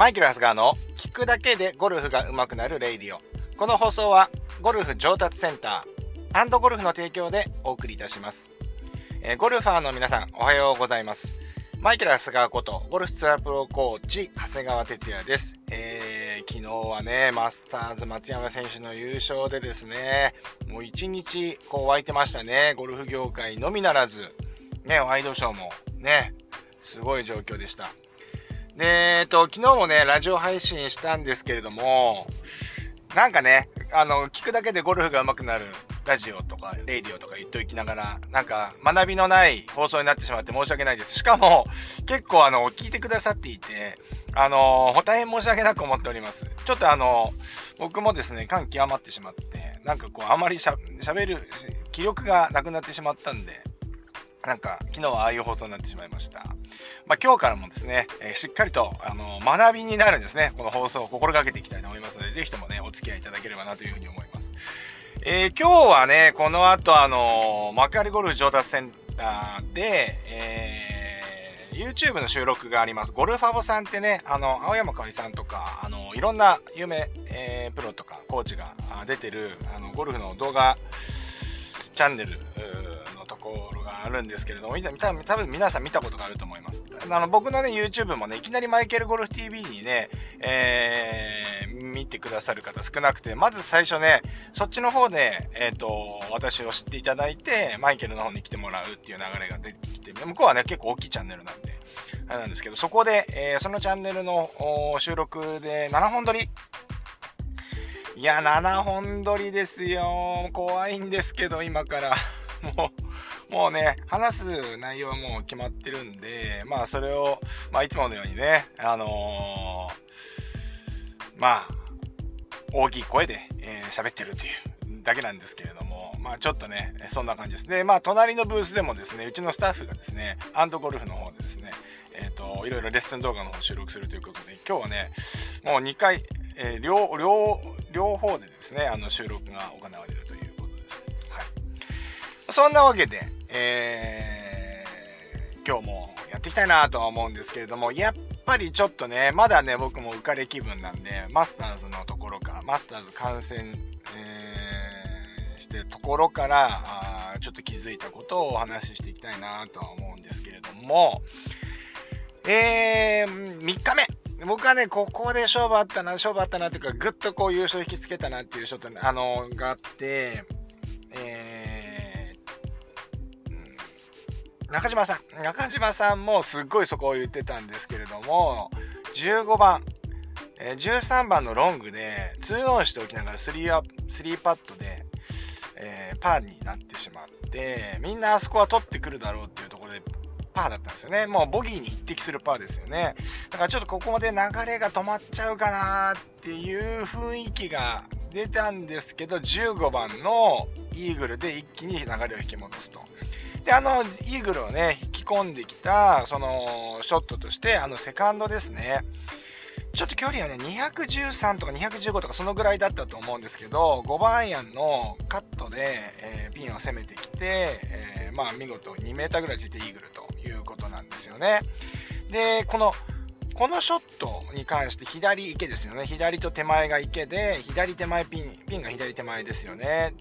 マイケル・ハスガーの聞くだけでゴルフが上手くなるレイディオ。この放送はゴルフ上達センターゴルフの提供でお送りいたします。えー、ゴルファーの皆さんおはようございます。マイケル・ハスガーことゴルフツアープロコーチ長谷川哲也です。えー、昨日はね、マスターズ松山選手の優勝でですね、もう一日こう湧いてましたね。ゴルフ業界のみならず、ね、ワイドショーもね、すごい状況でした。で、えっと、昨日もね、ラジオ配信したんですけれども、なんかね、あの、聞くだけでゴルフが上手くなるラジオとか、レイディオとか言っときながら、なんか学びのない放送になってしまって申し訳ないです。しかも、結構あの、聞いてくださっていて、あの、大変申し訳なく思っております。ちょっとあの、僕もですね、感極まってしまって、なんかこう、あまりしゃべる気力がなくなってしまったんで、なんか、昨日はああいう放送になってしまいました。まあ、今日からもですね、えー、しっかりと、あの、学びになるんですね、この放送を心がけていきたいと思いますので、ぜひともね、お付き合いいただければなというふうに思います。えー、今日はね、この後、あの、幕張ゴルフ上達センターで、えー、YouTube の収録があります。ゴルファボさんってね、あの、青山かおりさんとか、あの、いろんな有名、えー、プロとかコーチが出てる、あの、ゴルフの動画、チャンネル、ところがあるんですけれども、多分多分皆さん見たことがあると思います。あの、僕のね、YouTube もね、いきなりマイケルゴルフ TV にね、えー、見てくださる方少なくて、まず最初ね、そっちの方で、えっ、ー、と、私を知っていただいて、マイケルの方に来てもらうっていう流れが出てきて、向こうはね、結構大きいチャンネルなんで、あれなんですけど、そこで、えー、そのチャンネルの収録で7本撮りいや、7本撮りですよ。怖いんですけど、今から。もう、もうね、話す内容はもう決まってるんで、まあそれを、まあいつものようにね、あのー、まあ、大きい声で喋、えー、ってるっていうだけなんですけれども、まあちょっとね、そんな感じです。で、まあ隣のブースでもですね、うちのスタッフがですね、アンドゴルフの方でですね、えっ、ー、と、いろいろレッスン動画の方を収録するということで、今日はね、もう2回、えー、両、両、両方でですね、あの収録が行われるということです。はい。そんなわけで、えー、今日もやっていきたいなとは思うんですけれども、やっぱりちょっとね、まだね、僕も浮かれ気分なんで、マスターズのところから、マスターズ観戦、してところから、あちょっと気づいたことをお話ししていきたいなとは思うんですけれども、えー、3日目。僕はね、ここで勝負あったな、勝負あったなっていうか、ぐっとこう優勝引きつけたなっていうショット、あの、があって、えー中島さん。中島さんもすっごいそこを言ってたんですけれども、15番、えー、13番のロングで2オンしておきながら3ア3パットで、えー、パーになってしまって、みんなあそこは取ってくるだろうっていうところでパーだったんですよね。もうボギーに匹敵するパーですよね。だからちょっとここまで流れが止まっちゃうかなっていう雰囲気が出たんですけど、15番のイーグルで一気に流れを引き戻すと。で、あの、イーグルをね、引き込んできた、その、ショットとして、あの、セカンドですね。ちょっと距離はね、213とか215とかそのぐらいだったと思うんですけど、5番アイアンのカットで、えー、ピンを攻めてきて、えー、まあ見事2 m ぐらいついてイーグルということなんですよね。で、この、このショットに関して左池ですよね。左と手前が池で、左手前ピン、ピンが左手前ですよね。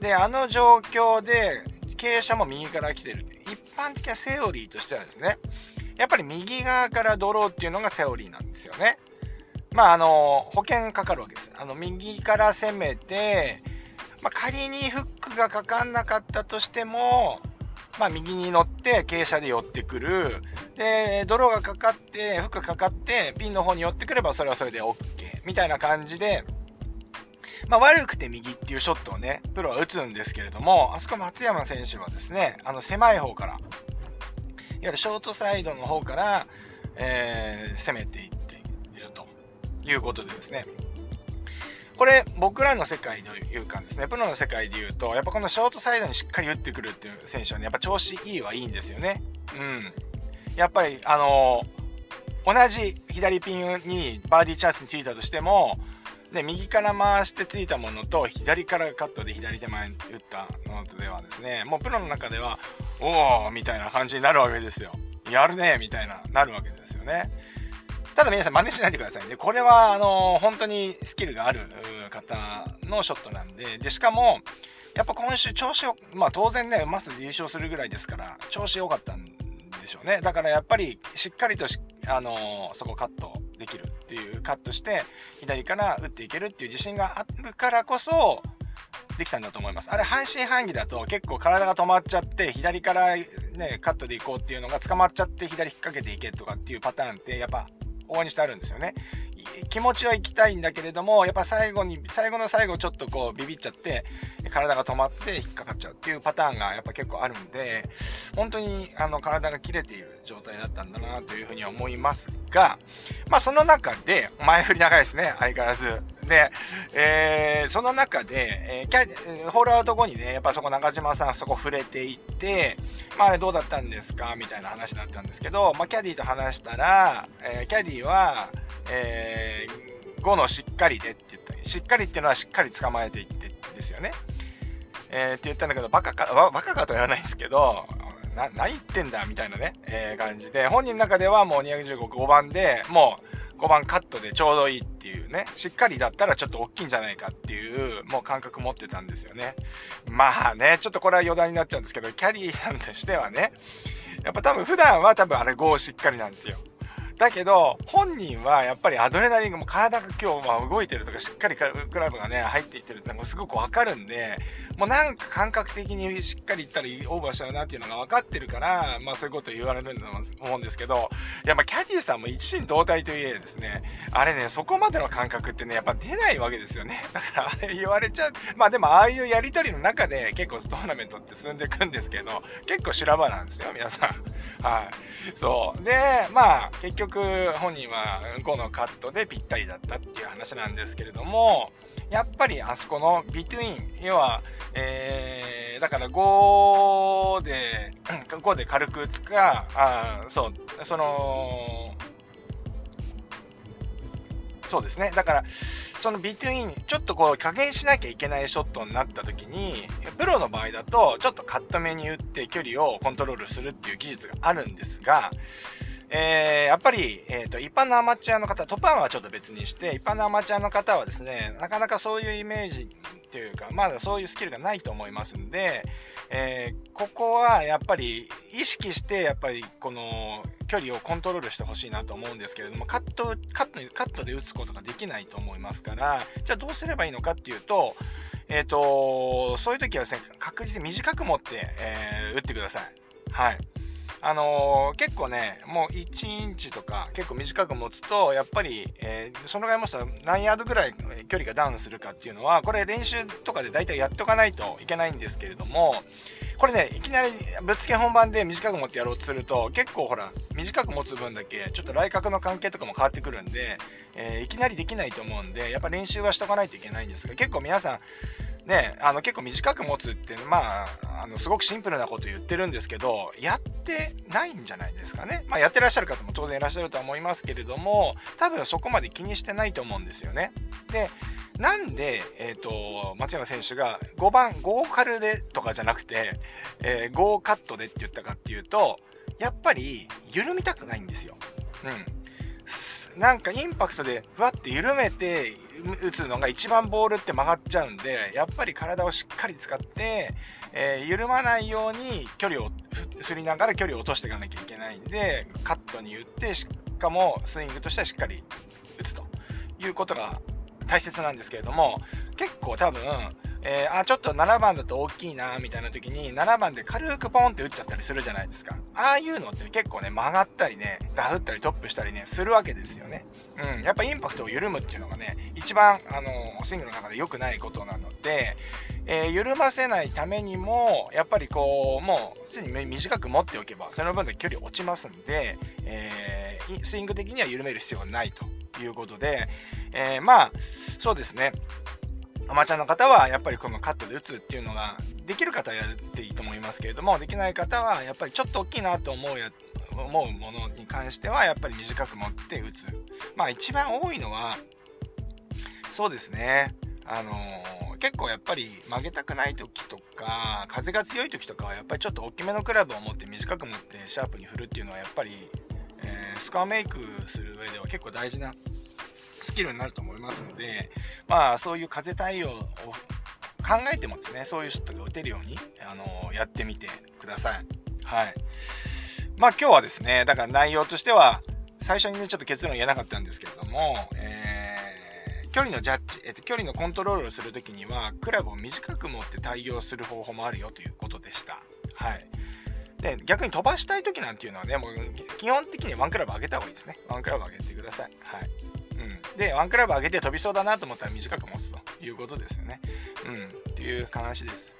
で、あの状況で、傾斜も右から来てる。一般的なセオリーとしてはですね、やっぱり右側からドローっていうのがセオリーなんですよね。まあ、あの、保険かかるわけです。あの、右から攻めて、まあ、仮にフックがかかんなかったとしても、まあ、右に乗って傾斜で寄ってくる。で、泥がかかって、フックかかって、ピンの方に寄ってくればそれはそれで OK。みたいな感じで、まあ、悪くて右っていうショットをね、プロは打つんですけれども、あそこ松山選手はですね、あの狭い方から、いわゆるショートサイドの方から、えー、攻めていっているということでですね、これ僕らの世界というかですね、プロの世界で言うと、やっぱこのショートサイドにしっかり打ってくるっていう選手はね、やっぱ調子いいはいいんですよね。うん。やっぱり、あのー、同じ左ピンにバーディーチャンスについたとしても、で、右から回してついたものと、左からカットで左手前に打ったものとではですね、もうプロの中では、おーみたいな感じになるわけですよ。やるねみたいな、なるわけですよね。ただ皆さん真似しないでくださいね。これは、あの本当にスキルがある方のショットなんで、で、しかも、やっぱ今週調子を、まあ当然ね、マスで優勝するぐらいですから、調子良かったんでしょうね。だからやっぱりしっかりとあのそこカットできるっていうカットして左から打っていけるっていう自信があるからこそできたんだと思います。あれ半信半疑だと結構体が止まっちゃって左からねカットでいこうっていうのが捕まっちゃって左引っ掛けていけとかっていうパターンってやっぱ往々にしてあるんですよね。気持ちは行きたいんだけれども、やっぱ最後に、最後の最後ちょっとこうビビっちゃって、体が止まって引っかかっちゃうっていうパターンがやっぱ結構あるんで、本当にあの体が切れている状態だったんだなというふうに思いますが、まあその中で、前振り長いですね、相変わらず。で、えー、その中で、えー、キャホールアウト後にね、やっぱそこ中島さんそこ触れていって、まああれどうだったんですか？みたいな話だったんですけど、まあキャディと話したら、えー、キャディは、えー、5のしっかりでって言った。しっかりっていうのはしっかり捕まえていってですよね。えー、って言ったんだけど、バカか、バカかとは言わないんですけど、な、何言ってんだみたいなね、えー、感じで、本人の中ではもう215、5番で、もう5番カットでちょうどいいっていうね、しっかりだったらちょっと大きいんじゃないかっていう、もう感覚持ってたんですよね。まあね、ちょっとこれは余談になっちゃうんですけど、キャリーさんとしてはね、やっぱ多分普段は多分あれ5しっかりなんですよ。だけど、本人はやっぱりアドレナリンがも体が今日は動いてるとか、しっかりクラブがね、入っていってるってのがすごくわかるんで、もうなんか感覚的にしっかりいったらオーバーしちゃうなっていうのが分かってるから、まあそういうこと言われるんだと思うんですけど、やっぱキャディーさんも一心同体といえですね、あれね、そこまでの感覚ってね、やっぱ出ないわけですよね。だからあれ言われちゃう。まあでもああいうやりとりの中で結構トーナメントって進んでいくんですけど、結構修羅場なんですよ、皆さん。はい。そう。で、まあ結局本人は5のカットでぴったりだったっていう話なんですけれども、やっぱりあそこのビトゥイン、要は、えー、だから5で、5で軽く打つか、あそう、その、そうですね。だから、そのビトゥイン、ちょっとこう加減しなきゃいけないショットになった時に、プロの場合だと、ちょっとカット目に打って距離をコントロールするっていう技術があるんですが、えー、やっぱり、えっ、ー、と、一般のアマチュアの方、トップアンはちょっと別にして、一般のアマチュアの方はですね、なかなかそういうイメージっていうか、まだそういうスキルがないと思いますんで、えー、ここはやっぱり意識して、やっぱりこの距離をコントロールしてほしいなと思うんですけれども、カット、カット、カットで打つことができないと思いますから、じゃあどうすればいいのかっていうと、えっ、ー、と、そういう時はですね、確実に短く持って、え、打ってください。はい。あのー、結構ね、もう1インチとか結構短く持つと、やっぱり、えー、そのぐらい持つと何ヤードぐらい距離がダウンするかっていうのは、これ練習とかで大体やっとかないといけないんですけれども、これね、いきなりぶっつけ本番で短く持ってやろうとすると、結構ほら、短く持つ分だけ、ちょっと来角の関係とかも変わってくるんで、えー、いきなりできないと思うんで、やっぱ練習はしとかないといけないんですが、結構皆さん、ね、あの結構短く持つってまああのすごくシンプルなこと言ってるんですけどやってないんじゃないですかね。まあやってらっしゃる方も当然いらっしゃるとは思いますけれども多分そこまで気にしてないと思うんですよね。でなんで、えっ、ー、と松山選手が5番5カルでとかじゃなくて、えー、5カットでって言ったかっていうとやっぱり緩みたくないんですよ。うん。なんかインパクトでふわって緩めて打つのが一番ボールって曲がっちゃうんで、やっぱり体をしっかり使って、えー、緩まないように距離をすりながら距離を落としていかなきゃいけないんで、カットに打って、しかもスイングとしてはしっかり打つということが大切なんですけれども、結構多分、えー、あ、ちょっと7番だと大きいな、みたいな時に、7番で軽くポンって打っちゃったりするじゃないですか。ああいうのって結構ね、曲がったりね、ダフったりトップしたりね、するわけですよね。うん。やっぱインパクトを緩むっていうのがね、一番、あの、スイングの中で良くないことなので、えー、緩ませないためにも、やっぱりこう、もう、すでに短く持っておけば、その分で距離落ちますんで、えー、スイング的には緩める必要がないということで、えー、まあ、そうですね。アマチュアの方はやっぱりこのカットで打つっていうのができる方はやっていいと思いますけれどもできない方はやっぱりちょっと大きいなと思うや思うものに関してはやっぱり短く持って打つ。まあ一番多いのはそうですね。あのー、結構やっぱり曲げたくない時とか風が強い時とかはやっぱりちょっと大きめのクラブを持って短く持ってシャープに振るっていうのはやっぱりえー、スコアメイクする上では結構大事なスキルになると思いますので、まあ、そういう風対応を考えてもですね、そういうショットが打てるように、あのやってみてください。はい。まあ今日はですね、だから内容としては、最初にね、ちょっと結論言えなかったんですけれども、えー、距離のジャッジ、えっと、距離のコントロールをするときには、クラブを短く持って対応する方法もあるよということでした。はい。で、逆に飛ばしたい時なんていうのはね、もう基本的にワンクラブ上げた方がいいですね。ワンクラブ上げてください。はい。で、ワンクラブ上げて飛びそうだなと思ったら短く持つということですよね。うん。っていう話です。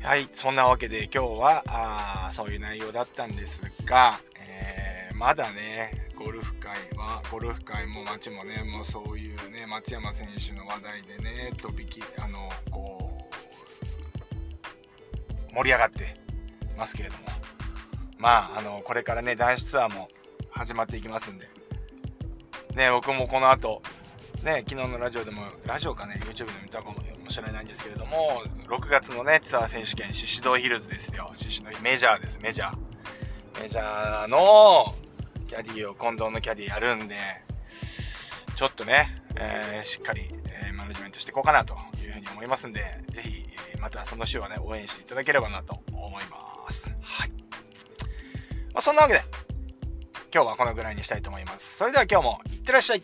はい。そんなわけで今日は、あそういう内容だったんですが、えー、まだね、ゴルフ界は、ゴルフ界も街もね、もうそういうね、松山選手の話題でね、飛びき、あの、こう、盛り上がってますけれども、まあ、あの、これからね、男子ツアーも始まっていきますんで、ね、僕もこの後、ね、昨日のラジオでも、ラジオかね、YouTube で見たかもしれないんですけれども、6月のね、ツアー選手権、宍戸ヒルズですよ。宍戸メジャーです、メジャー。メジャーのキャディーを近藤のキャディーやるんで、ちょっとね、えー、しっかり、えー、マネジメントしていこうかなというふうに思いますんで、ぜひ、またその週はね、応援していただければなと思います。はい。まあ、そんなわけで、今日はこのぐらいにしたいと思います。それでは今日もいってらっしゃい